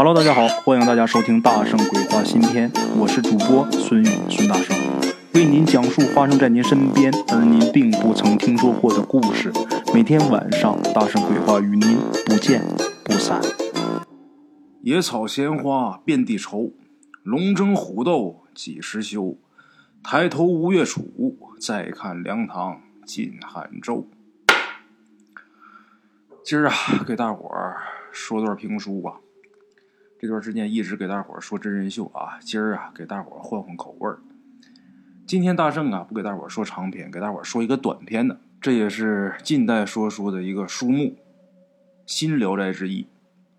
Hello，大家好，欢迎大家收听《大圣鬼话》新篇，我是主播孙宇孙大圣，为您讲述发生在您身边而您并不曾听说过的故事。每天晚上，《大圣鬼话》与您不见不散。野草鲜花遍地愁，龙争虎斗几时休？抬头吴越楚，再看梁唐晋汉周。今儿啊，给大伙儿说段评书吧。这段时间一直给大伙说真人秀啊，今儿啊给大伙换换口味儿。今天大圣啊不给大伙说长篇，给大伙说一个短篇的，这也是近代说书的一个书目，《新聊斋志异》。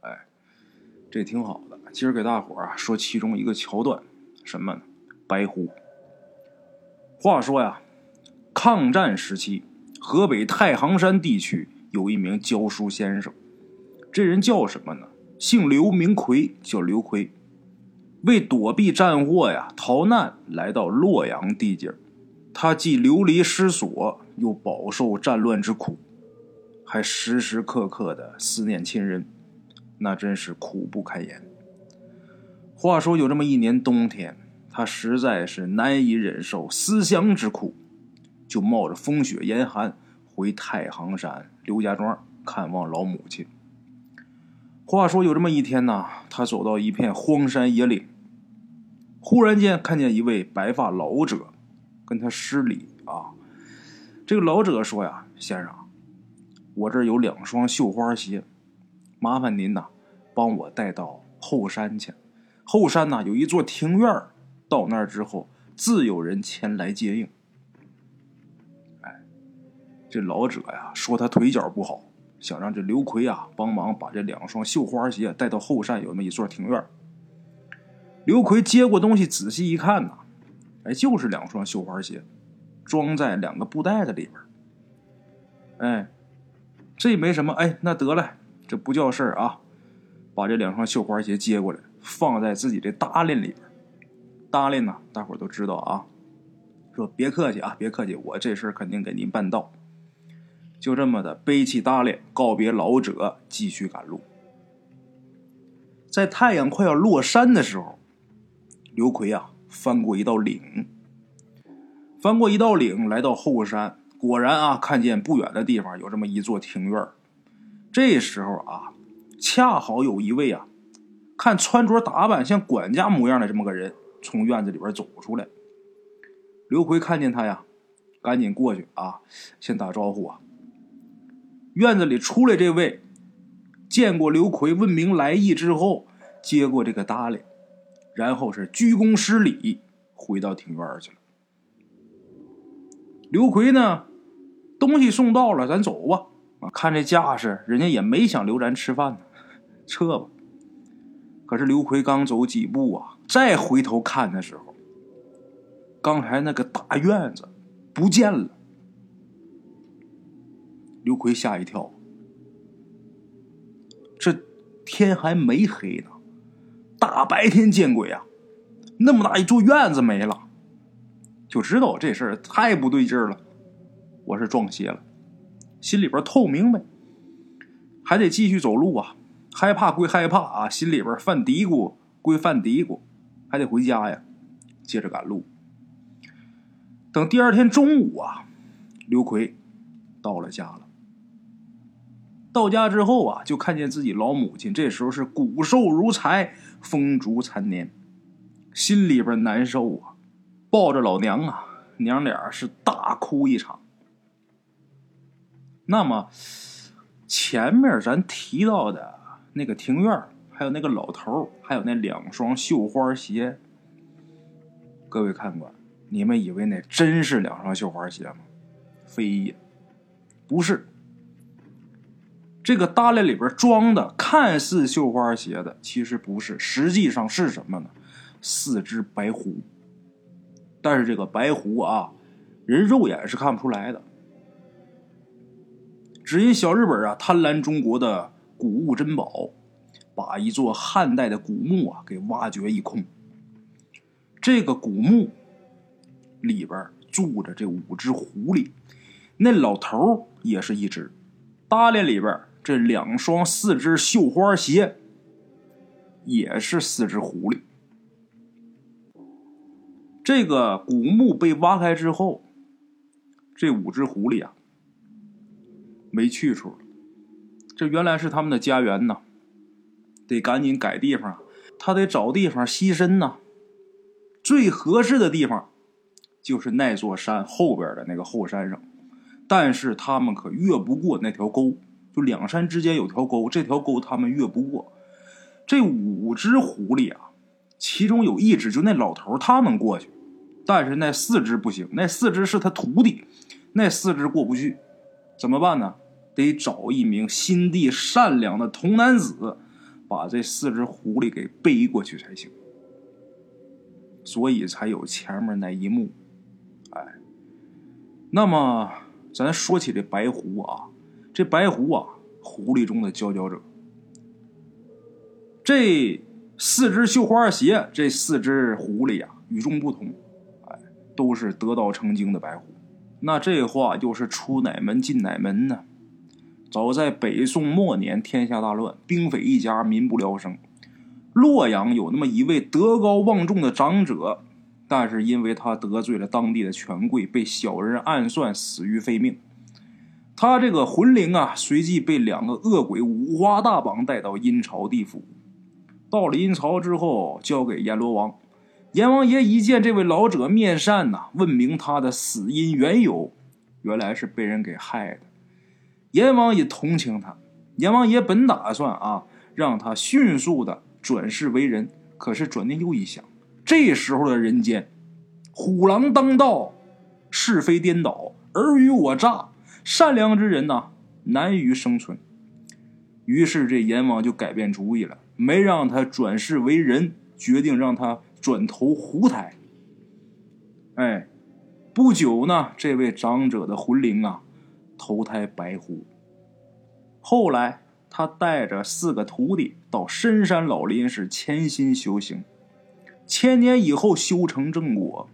哎，这挺好的。今儿给大伙啊说其中一个桥段，什么呢？白狐。话说呀，抗战时期，河北太行山地区有一名教书先生，这人叫什么呢？姓刘，名奎，叫刘奎。为躲避战祸呀，逃难来到洛阳地界他既流离失所，又饱受战乱之苦，还时时刻刻的思念亲人，那真是苦不堪言。话说有这么一年冬天，他实在是难以忍受思乡之苦，就冒着风雪严寒回太行山刘家庄看望老母亲。话说有这么一天呢，他走到一片荒山野岭，忽然间看见一位白发老者，跟他施礼啊。这个老者说呀：“先生，我这有两双绣花鞋，麻烦您呐，帮我带到后山去。后山呢有一座庭院，到那儿之后自有人前来接应。”哎，这老者呀说他腿脚不好。想让这刘奎啊帮忙把这两双绣花鞋带到后山有那么一座庭院。刘奎接过东西，仔细一看呐，哎，就是两双绣花鞋，装在两个布袋子里边。哎，这没什么，哎，那得了，这不叫事儿啊。把这两双绣花鞋接过来，放在自己的搭裢里边。搭裢呢，大伙都知道啊。说别客气啊，别客气，我这事儿肯定给您办到。就这么的背起搭裢，告别老者，继续赶路。在太阳快要落山的时候，刘奎啊翻过一道岭，翻过一道岭，来到后山，果然啊看见不远的地方有这么一座庭院。这时候啊，恰好有一位啊，看穿着打扮像管家模样的这么个人从院子里边走出来。刘奎看见他呀，赶紧过去啊，先打招呼啊。院子里出来这位，见过刘奎，问明来意之后，接过这个搭理，然后是鞠躬施礼，回到庭院去了。刘奎呢，东西送到了，咱走吧。啊，看这架势，人家也没想留咱吃饭呢，撤吧。可是刘奎刚走几步啊，再回头看的时候，刚才那个大院子不见了。刘奎吓一跳，这天还没黑呢，大白天见鬼啊！那么大一座院子没了，就知道这事儿太不对劲了。我是撞邪了，心里边透明白，还得继续走路啊。害怕归害怕啊，心里边犯嘀咕归犯嘀咕，还得回家呀，接着赶路。等第二天中午啊，刘奎到了家了。到家之后啊，就看见自己老母亲，这时候是骨瘦如柴、风烛残年，心里边难受啊，抱着老娘啊，娘俩是大哭一场。那么前面咱提到的那个庭院，还有那个老头，还有那两双绣花鞋，各位看官，你们以为那真是两双绣花鞋吗？非也，不是。这个搭裢里边装的看似绣花鞋的，其实不是，实际上是什么呢？四只白狐。但是这个白狐啊，人肉眼是看不出来的。只因小日本啊贪婪中国的古物珍宝，把一座汉代的古墓啊给挖掘一空。这个古墓里边住着这五只狐狸，那老头也是一只，搭裢里边。这两双四只绣花鞋，也是四只狐狸。这个古墓被挖开之后，这五只狐狸啊，没去处了。这原来是他们的家园呐，得赶紧改地方，他得找地方栖身呐。最合适的地方就是那座山后边的那个后山上，但是他们可越不过那条沟，就两山之间有条沟，这条沟他们越不过。这五只狐狸啊，其中有一只就那老头他们过去。但是那四只不行，那四只是他徒弟，那四只过不去，怎么办呢？得找一名心地善良的童男子，把这四只狐狸给背过去才行。所以才有前面那一幕。哎，那么咱说起这白狐啊，这白狐啊，狐狸中的佼佼者。这四只绣花鞋，这四只狐狸呀，与众不同。哎都是得道成精的白狐，那这话又是出哪门进哪门呢？早在北宋末年，天下大乱，兵匪一家，民不聊生。洛阳有那么一位德高望重的长者，但是因为他得罪了当地的权贵，被小人暗算，死于非命。他这个魂灵啊，随即被两个恶鬼五花大绑带到阴曹地府。到了阴曹之后，交给阎罗王。阎王爷一见这位老者面善呐，问明他的死因缘由，原来是被人给害的。阎王也同情他，阎王爷本打算啊，让他迅速的转世为人，可是转念又一想，这时候的人间，虎狼当道，是非颠倒，尔虞我诈，善良之人呐难于生存。于是这阎王就改变主意了，没让他转世为人，决定让他。转投狐胎，哎，不久呢，这位长者的魂灵啊，投胎白狐。后来，他带着四个徒弟到深山老林，是潜心修行。千年以后，修成正果，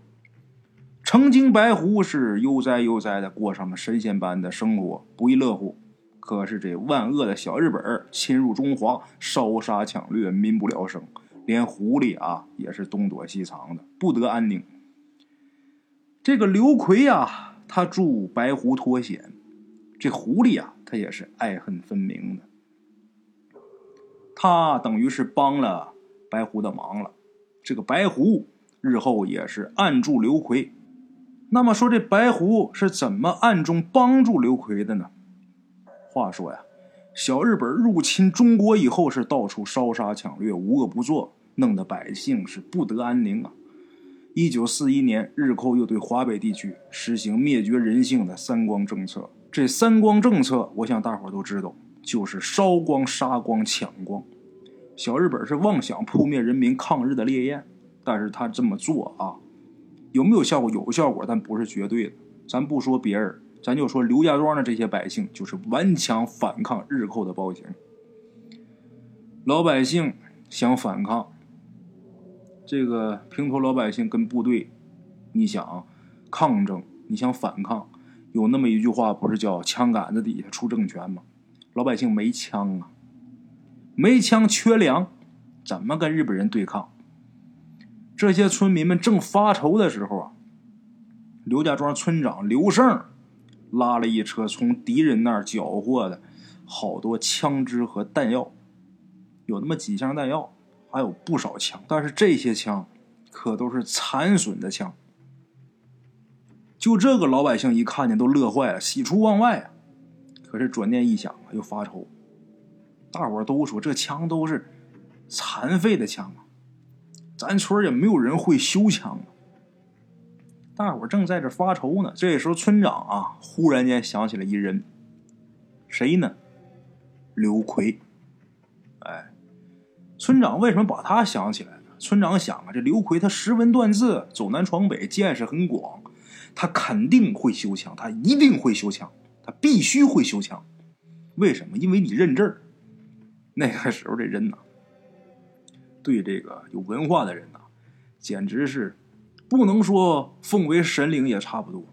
成精白狐是悠哉悠哉的过上了神仙般的生活，不亦乐乎。可是这万恶的小日本侵入中华，烧杀抢掠，民不聊生。连狐狸啊也是东躲西藏的，不得安宁。这个刘奎呀，他助白狐脱险，这狐狸啊，他也是爱恨分明的。他等于是帮了白狐的忙了。这个白狐日后也是暗助刘奎。那么说这白狐是怎么暗中帮助刘奎的呢？话说呀。小日本入侵中国以后，是到处烧杀抢掠，无恶不作，弄得百姓是不得安宁啊！一九四一年，日寇又对华北地区实行灭绝人性的“三光”政策。这“三光”政策，我想大伙都知道，就是烧光、杀光、抢光。小日本是妄想扑灭人民抗日的烈焰，但是他这么做啊，有没有效果？有效果，但不是绝对的。咱不说别人。咱就说刘家庄的这些百姓，就是顽强反抗日寇的暴行。老百姓想反抗，这个平头老百姓跟部队，你想抗争，你想反抗，有那么一句话，不是叫“枪杆子底下出政权”吗？老百姓没枪啊，没枪缺粮，怎么跟日本人对抗？这些村民们正发愁的时候啊，刘家庄村长刘胜。拉了一车从敌人那儿缴获的好多枪支和弹药，有那么几箱弹药，还有不少枪。但是这些枪可都是残损的枪。就这个老百姓一看见都乐坏了，喜出望外啊！可是转念一想又发愁。大伙都说这枪都是残废的枪啊，咱村也没有人会修枪啊。大伙正在这发愁呢，这时候村长啊，忽然间想起了一人，谁呢？刘奎。哎，村长为什么把他想起来呢？村长想啊，这刘奎他识文断字，走南闯北，见识很广，他肯定会修枪，他一定会修枪，他必须会修枪。为什么？因为你认字。那个时候这人呐，对这个有文化的人呐，简直是。不能说奉为神灵也差不多。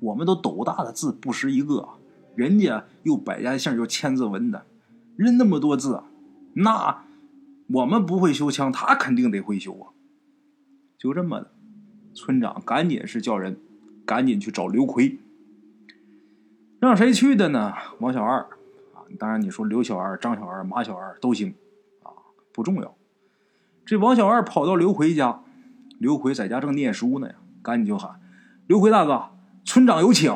我们都斗大的字不识一个，人家又百家姓又千字文的，认那么多字，那我们不会修枪，他肯定得会修啊。就这么，村长赶紧是叫人，赶紧去找刘奎。让谁去的呢？王小二啊，当然你说刘小二、张小二、马小二都行，不重要。这王小二跑到刘奎家，刘奎在家正念书呢呀，赶紧就喊：“刘奎大哥，村长有请。”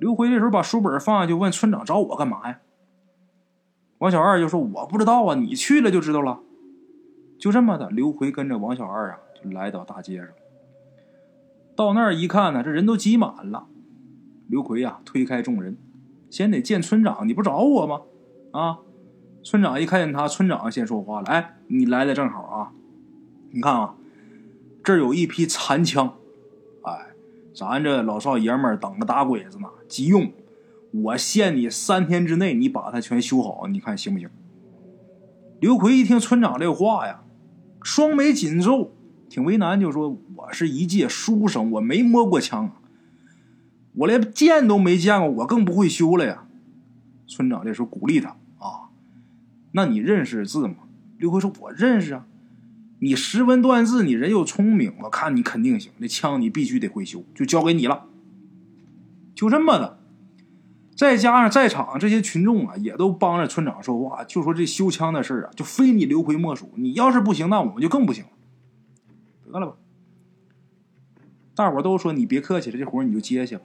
刘奎这时候把书本放下，就问村长找我干嘛呀？王小二就说：“我不知道啊，你去了就知道了。”就这么的，刘奎跟着王小二啊，就来到大街上。到那儿一看呢，这人都挤满了。刘奎呀，推开众人，先得见村长。你不找我吗？啊！村长一看见他，村长先说话了：“哎，你来的正好啊！你看啊，这儿有一批残枪，哎，咱这老少爷们等着打鬼子呢，急用。我限你三天之内，你把它全修好，你看行不行？”刘奎一听村长这话呀，双眉紧皱，挺为难，就说：“我是一介书生，我没摸过枪。”我连见都没见过，我更不会修了呀。村长这时候鼓励他，那你认识字吗？刘奎说：“我认识啊。你识文断字，你人又聪明，我看你肯定行。这枪你必须得会修，就交给你了。”就这么的，再加上在场这些群众啊，也都帮着村长说话，就说这修枪的事啊，就非你刘奎莫属。你要是不行，那我们就更不行了。得了吧，大伙都说你别客气了，这活你就接下吧。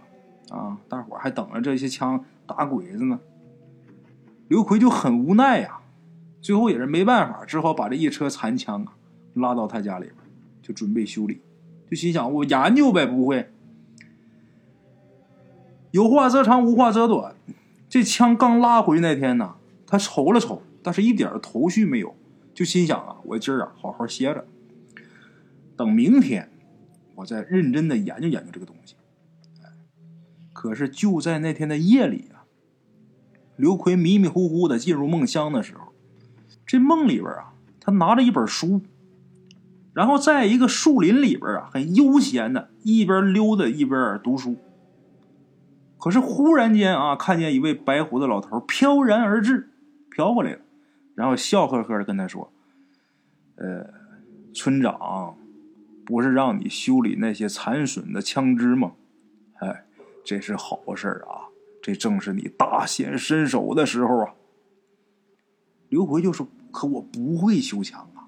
啊！大伙还等着这些枪打鬼子呢。刘奎就很无奈呀，最后也是没办法，只好把这一车残枪啊拉到他家里边，就准备修理。就心想我研究呗，不会。有话则长，无话则短。这枪刚拉回那天呢，他瞅了瞅，但是一点头绪没有，就心想啊，我今儿啊好好歇着，等明天我再认真的研究研究这个东西。可是就在那天的夜里啊，刘奎迷迷糊糊的进入梦乡的时候，这梦里边啊，他拿着一本书，然后在一个树林里边啊，很悠闲的一边溜达一边读书。可是忽然间啊，看见一位白胡子老头飘然而至，飘过来了，然后笑呵呵的跟他说：“呃，村长，不是让你修理那些残损的枪支吗？哎。”这是好事啊！这正是你大显身手的时候啊！刘奎就说：“可我不会修枪啊！”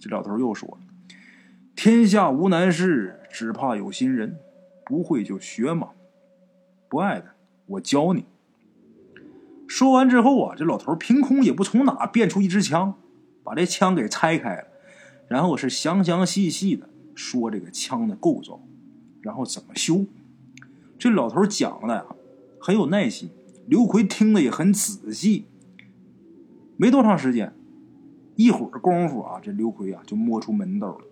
这老头又说：“天下无难事，只怕有心人。不会就学嘛，不爱的我教你。”说完之后啊，这老头凭空也不从哪变出一支枪，把这枪给拆开了，然后是详详细细的说这个枪的构造，然后怎么修。这老头讲的呀，很有耐心。刘奎听的也很仔细。没多长时间，一会儿功夫啊，这刘奎啊就摸出门道了。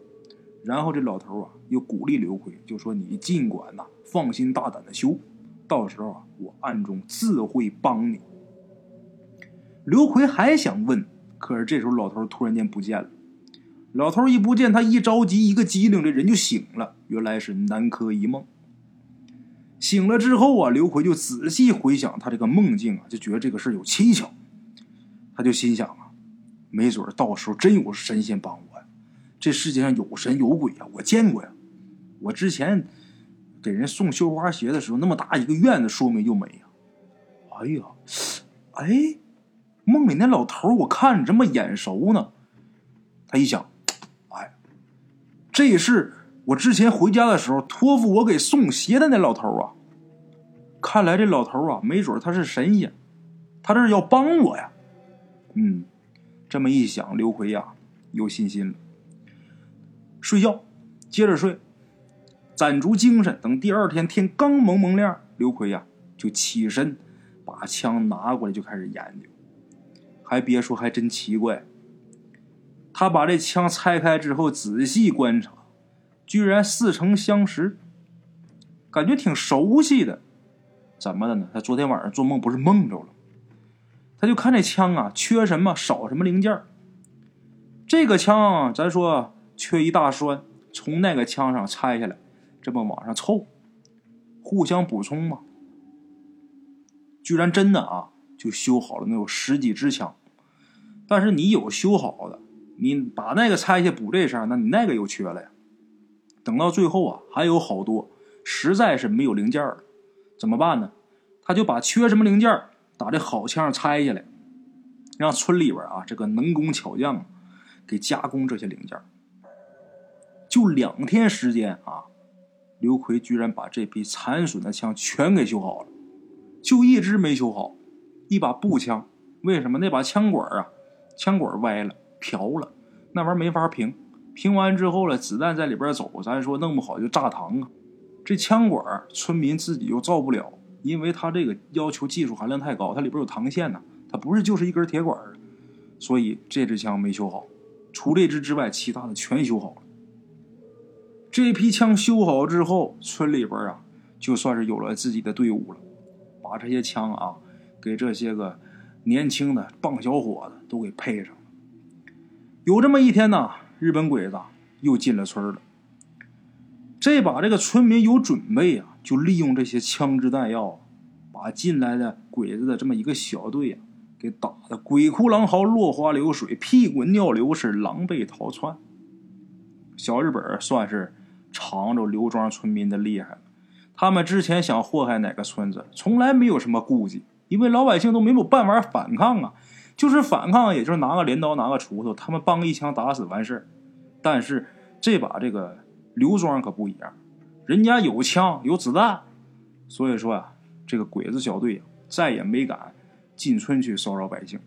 然后这老头啊又鼓励刘奎，就说：“你尽管呐，放心大胆的修，到时候啊，我暗中自会帮你。”刘奎还想问，可是这时候老头突然间不见了。老头一不见，他一着急，一个机灵，这人就醒了。原来是南柯一梦。醒了之后啊，刘奎就仔细回想他这个梦境啊，就觉得这个事有蹊跷。他就心想啊，没准到时候真有神仙帮我呀！这世界上有神有鬼啊，我见过呀。我之前给人送绣花鞋的时候，那么大一个院子，说没就没呀。哎呀，哎，梦里那老头我看着这么眼熟呢。他一想，哎，这是。我之前回家的时候，托付我给送鞋的那老头啊，看来这老头啊，没准他是神仙，他这是要帮我呀。嗯，这么一想，刘奎呀有信心了。睡觉，接着睡，攒足精神，等第二天天刚蒙蒙亮，刘奎呀就起身，把枪拿过来就开始研究。还别说，还真奇怪，他把这枪拆开之后，仔细观察。居然似曾相识，感觉挺熟悉的，怎么的呢？他昨天晚上做梦不是梦着了？他就看这枪啊，缺什么少什么零件这个枪咱说缺一大栓，从那个枪上拆下来，这么往上凑，互相补充嘛。居然真的啊，就修好了，能有十几支枪。但是你有修好的，你把那个拆下补这身，那你那个又缺了呀。等到最后啊，还有好多实在是没有零件了，怎么办呢？他就把缺什么零件把这好枪拆下来，让村里边啊这个能工巧匠给加工这些零件。就两天时间啊，刘奎居然把这批残损的枪全给修好了，就一支没修好，一把步枪。为什么那把枪管啊，枪管歪了、瓢了，那玩意儿没法平。平完之后了，子弹在里边走，咱说弄不好就炸膛啊。这枪管村民自己又造不了，因为他这个要求技术含量太高，它里边有膛线呢，它不是就是一根铁管所以这支枪没修好。除这支之外，其他的全修好了。这批枪修好之后，村里边啊，就算是有了自己的队伍了，把这些枪啊，给这些个年轻的棒小伙子都给配上了。有这么一天呢。日本鬼子又进了村了。这把这个村民有准备啊，就利用这些枪支弹药，把进来的鬼子的这么一个小队啊，给打的鬼哭狼嚎、落花流水、屁滚尿流，是狼狈逃窜。小日本算是尝着刘庄村民的厉害了。他们之前想祸害哪个村子，从来没有什么顾忌，因为老百姓都没有办法反抗啊。就是反抗，也就是拿个镰刀，拿个锄头，他们帮一枪打死完事儿。但是这把这个刘庄可不一样，人家有枪有子弹，所以说啊，这个鬼子小队再也没敢进村去骚扰百姓，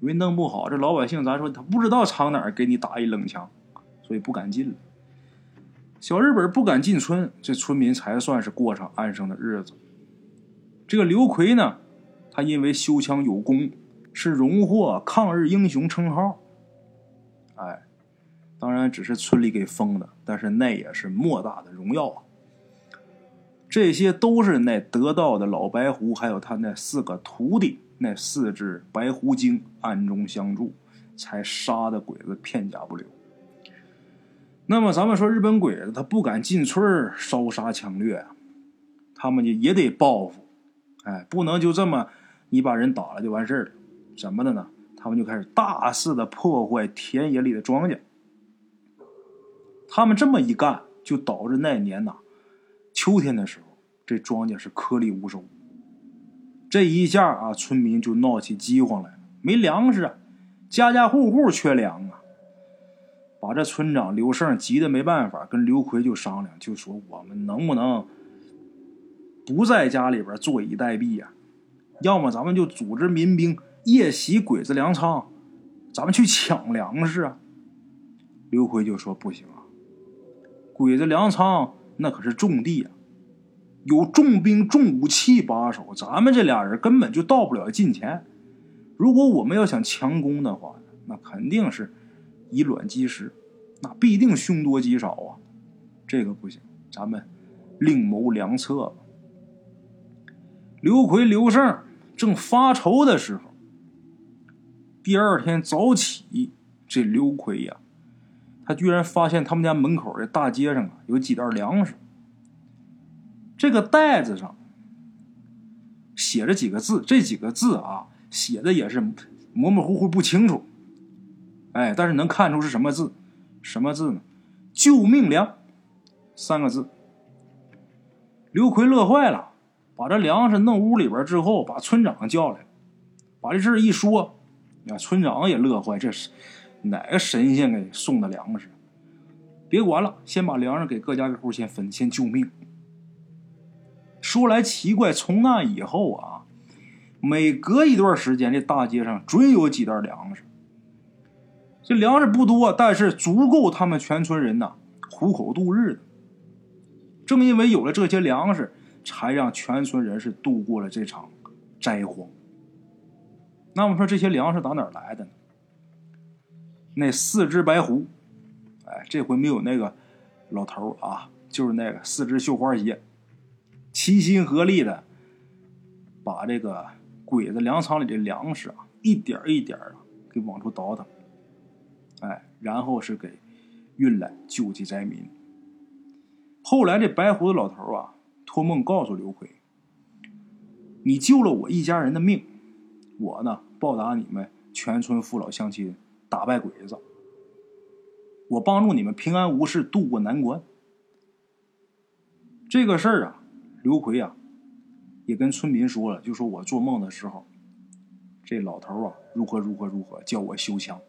因为弄不好这老百姓咱说他不知道藏哪儿，给你打一冷枪，所以不敢进了。小日本不敢进村，这村民才算是过上安生的日子。这个刘奎呢，他因为修枪有功。是荣获抗日英雄称号，哎，当然只是村里给封的，但是那也是莫大的荣耀啊！这些都是那得道的老白狐，还有他那四个徒弟，那四只白狐精暗中相助，才杀的鬼子片甲不留。那么咱们说日本鬼子他不敢进村烧杀抢掠，他们就也得报复，哎，不能就这么你把人打了就完事了。怎么的呢？他们就开始大肆的破坏田野里的庄稼。他们这么一干，就导致那年呐，秋天的时候，这庄稼是颗粒无收。这一下啊，村民就闹起饥荒来了，没粮食啊，家家户户缺粮啊。把这村长刘胜急得没办法，跟刘奎就商量，就说我们能不能不在家里边坐以待毙呀？要么咱们就组织民兵。夜袭鬼子粮仓，咱们去抢粮食啊！刘奎就说：“不行啊，鬼子粮仓那可是重地啊，有重兵重武器把守，咱们这俩人根本就到不了近前。如果我们要想强攻的话，那肯定是以卵击石，那必定凶多吉少啊！这个不行，咱们另谋良策吧。”刘奎、刘胜正发愁的时候。第二天早起，这刘奎呀，他居然发现他们家门口的大街上啊有几袋粮食。这个袋子上写着几个字，这几个字啊写的也是模模糊糊不清楚。哎，但是能看出是什么字？什么字呢？救命粮三个字。刘奎乐坏了，把这粮食弄屋里边之后，把村长叫来，把这事一说。啊，村长也乐坏，这是哪个神仙给送的粮食？别管了，先把粮食给各家各户先分，先救命。说来奇怪，从那以后啊，每隔一段时间，这大街上准有几袋粮食。这粮食不多，但是足够他们全村人呐糊口度日的。正因为有了这些粮食，才让全村人是度过了这场灾荒。那么说这些粮食打哪儿来的呢？那四只白狐，哎，这回没有那个老头啊，就是那个四只绣花鞋，齐心合力的把这个鬼子粮仓里的粮食啊，一点一点啊，给往出倒腾，哎，然后是给运来救济灾民。后来这白胡子老头啊，托梦告诉刘奎：“你救了我一家人的命。”我呢，报答你们全村父老乡亲打败鬼子，我帮助你们平安无事渡过难关。这个事儿啊，刘奎啊，也跟村民说了，就说我做梦的时候，这老头啊如何如何如何叫我修枪，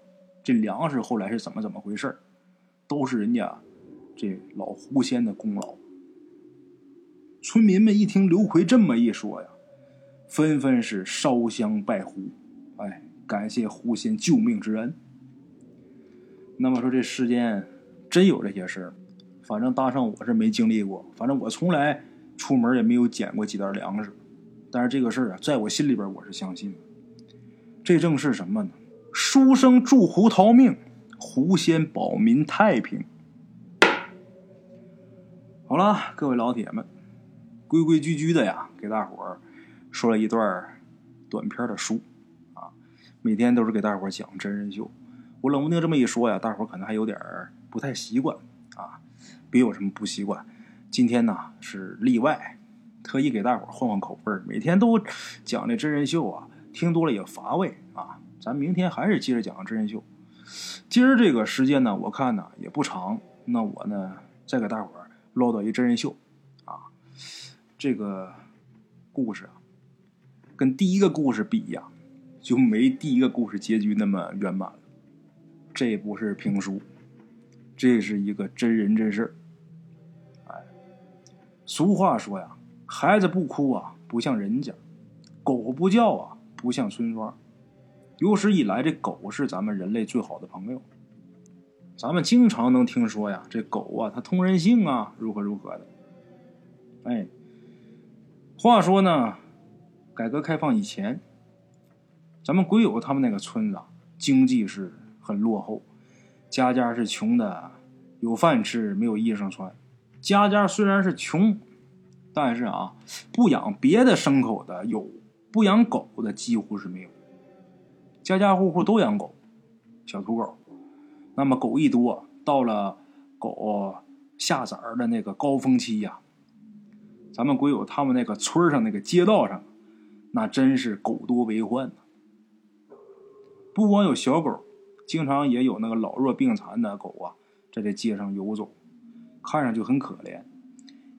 这粮食后来是怎么怎么回事都是人家这老狐仙的功劳。村民们一听刘奎这么一说呀，纷纷是烧香拜狐，哎，感谢狐仙救命之恩。那么说这世间真有这些事儿，反正大圣我是没经历过，反正我从来出门也没有捡过几袋粮食。但是这个事儿啊，在我心里边我是相信的。这正是什么呢？书生助狐逃命，狐仙保民太平。好了，各位老铁们。规规矩矩的呀，给大伙儿说了一段短篇的书啊，每天都是给大伙儿讲真人秀。我冷不丁这么一说呀，大伙可能还有点不太习惯啊。别有什么不习惯，今天呢是例外，特意给大伙换换口味。每天都讲这真人秀啊，听多了也乏味啊。咱明天还是接着讲真人秀。今儿这个时间呢，我看呢也不长，那我呢再给大伙唠叨一真人秀啊。这个故事啊，跟第一个故事比呀，就没第一个故事结局那么圆满了。这不是评书，这是一个真人真事。哎，俗话说呀，孩子不哭啊，不像人家；狗不叫啊，不像村庄。有史以来，这狗是咱们人类最好的朋友。咱们经常能听说呀，这狗啊，它通人性啊，如何如何的。哎。话说呢，改革开放以前，咱们鬼友他们那个村子啊经济是很落后，家家是穷的，有饭吃没有衣裳穿。家家虽然是穷，但是啊，不养别的牲口的有，不养狗的几乎是没有。家家户户都养狗，小土狗。那么狗一多，到了狗下崽儿的那个高峰期呀。咱们鬼友他们那个村上那个街道上，那真是狗多为患呢。不光有小狗，经常也有那个老弱病残的狗啊，在这街上游走，看上去很可怜。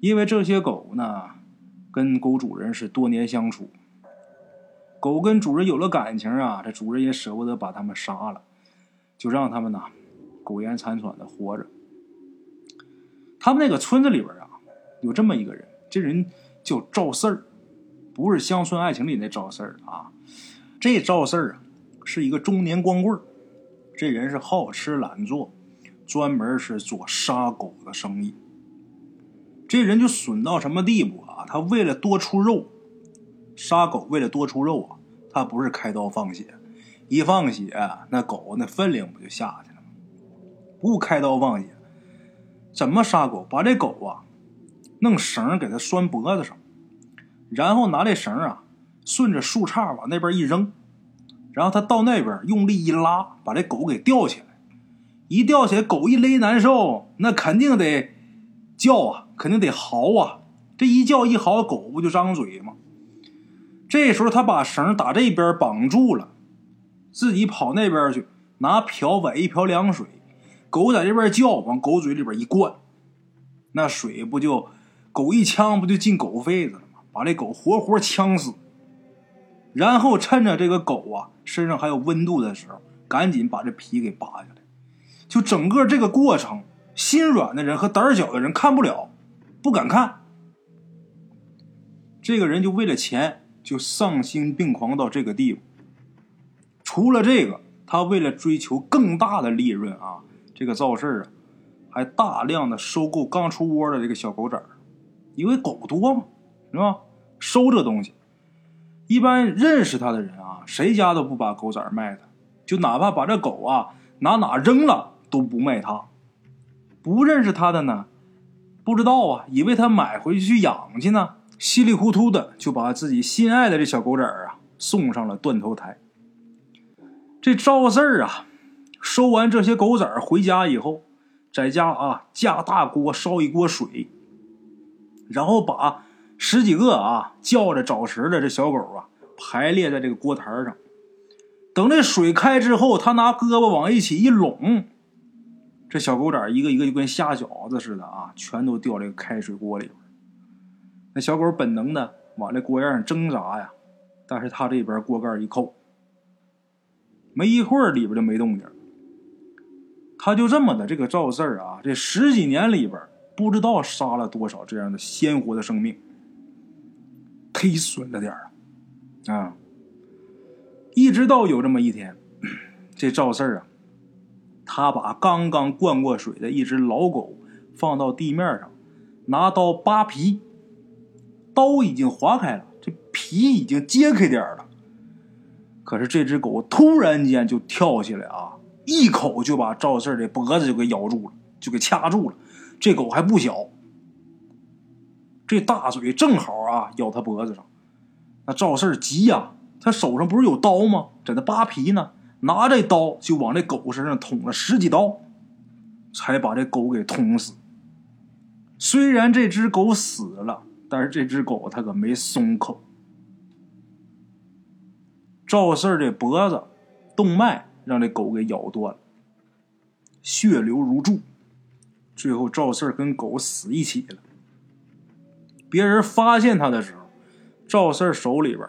因为这些狗呢，跟狗主人是多年相处，狗跟主人有了感情啊，这主人也舍不得把它们杀了，就让他们呢苟延残喘的活着。他们那个村子里边啊，有这么一个人。这人叫赵四儿，不是《乡村爱情》里那赵四儿啊。这赵四儿啊，是一个中年光棍这人是好吃懒做，专门是做杀狗的生意。这人就损到什么地步啊？他为了多出肉，杀狗为了多出肉啊，他不是开刀放血，一放血那狗那分量不就下去了吗？不开刀放血，怎么杀狗？把这狗啊。弄绳给它拴脖子上，然后拿这绳啊，顺着树杈往那边一扔，然后他到那边用力一拉，把这狗给吊起来。一吊起来，狗一勒难受，那肯定得叫啊，肯定得嚎啊。这一叫一嚎，狗不就张嘴吗？这时候他把绳打这边绑住了，自己跑那边去拿瓢崴一瓢凉水，狗在这边叫，往狗嘴里边一灌，那水不就？狗一呛不就进狗肺子了吗？把这狗活活呛死，然后趁着这个狗啊身上还有温度的时候，赶紧把这皮给扒下来。就整个这个过程，心软的人和胆小的人看不了，不敢看。这个人就为了钱，就丧心病狂到这个地步。除了这个，他为了追求更大的利润啊，这个造事啊，还大量的收购刚出窝的这个小狗崽儿。因为狗多嘛，是吧？收这东西，一般认识他的人啊，谁家都不把狗崽卖的，就哪怕把这狗啊哪哪扔了都不卖他。不认识他的呢，不知道啊，以为他买回去养去呢，稀里糊涂的就把自己心爱的这小狗崽啊送上了断头台。这赵四儿啊，收完这些狗崽回家以后，在家啊架大锅烧一锅水。然后把十几个啊叫着找食的这小狗啊排列在这个锅台上，等这水开之后，他拿胳膊往一起一拢，这小狗崽一个一个就跟下饺子似的啊，全都掉这个开水锅里。那小狗本能的往这锅沿上挣扎呀，但是他这边锅盖一扣，没一会儿里边就没动静。他就这么的这个赵四儿啊，这十几年里边不知道杀了多少这样的鲜活的生命，忒损了点儿啊！一直到有这么一天，这赵四儿啊，他把刚刚灌过水的一只老狗放到地面上，拿刀扒皮。刀已经划开了，这皮已经揭开点儿了。可是这只狗突然间就跳起来啊，一口就把赵四儿的脖子就给咬住了，就给掐住了。这狗还不小，这大嘴正好啊咬他脖子上。那赵四急呀，他手上不是有刀吗？在那扒皮呢，拿这刀就往这狗身上捅了十几刀，才把这狗给捅死。虽然这只狗死了。但是这只狗它可没松口，赵四儿的脖子动脉让这狗给咬断了，血流如注，最后赵四跟狗死一起了。别人发现他的时候，赵四手里边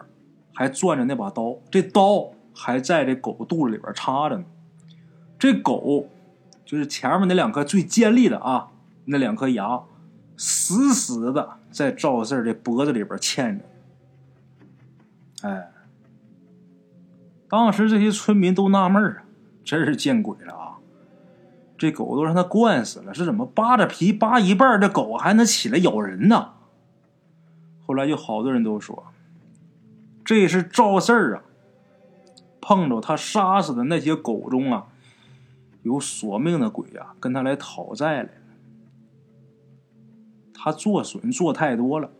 还攥着那把刀，这刀还在这狗肚子里边插着呢。这狗就是前面那两颗最尖利的啊，那两颗牙。死死的在赵四的脖子里边嵌着，哎，当时这些村民都纳闷啊，真是见鬼了啊！这狗都让他惯死了，是怎么扒着皮扒一半，这狗还能起来咬人呢？后来就好多人都说，这是赵四儿啊，碰着他杀死的那些狗中啊，有索命的鬼啊，跟他来讨债来了。他做损做太多了，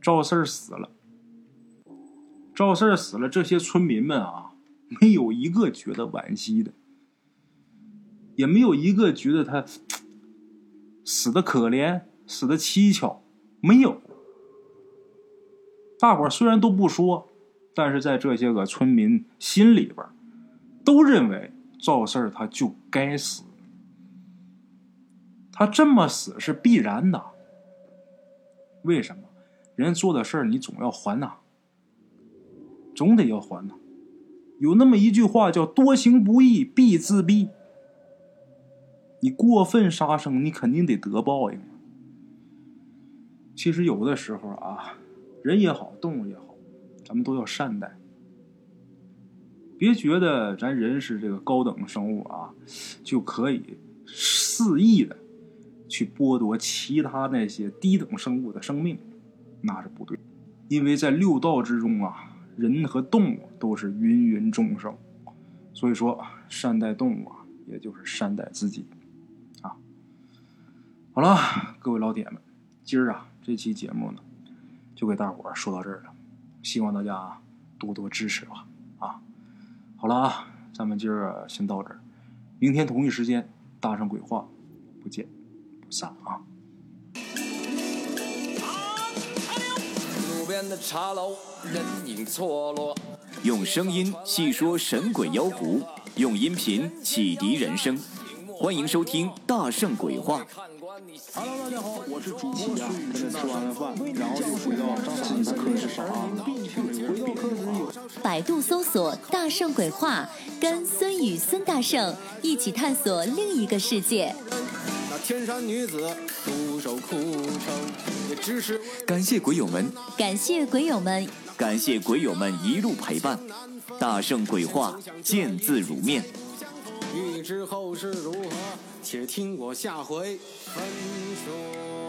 赵四儿死了。赵四儿死了，这些村民们啊，没有一个觉得惋惜的，也没有一个觉得他死的可怜、死的蹊跷，没有。大伙虽然都不说，但是在这些个村民心里边，都认为赵四儿他就该死。他这么死是必然的。为什么？人做的事儿你总要还呐，总得要还呐。有那么一句话叫“多行不义必自毙”。你过分杀生，你肯定得得报应。其实有的时候啊，人也好，动物也好，咱们都要善待。别觉得咱人是这个高等生物啊，就可以肆意的。去剥夺其他那些低等生物的生命，那是不对。因为在六道之中啊，人和动物都是芸芸众生，所以说善待动物啊，也就是善待自己啊。好了，各位老铁们，今儿啊这期节目呢，就给大伙儿说到这儿了，希望大家多多支持吧啊。好了啊，咱们今儿先到这儿，明天同一时间大圣鬼话不见不。散啊！用声音细说神鬼妖狐，用音频启迪人生。欢迎收听《大圣鬼话》。Hello，大家好，我是主播孙宇。吃完了饭，然后就回到自己的课室上啊。百度搜索“大圣鬼话”，跟孙宇、孙大圣一起探索另一个世界。那天山女子独守空城，也只是感谢鬼友们，感谢鬼友们，感谢鬼友们一路陪伴。大圣鬼话，见字如面。欲知后事如何，且听我下回分说。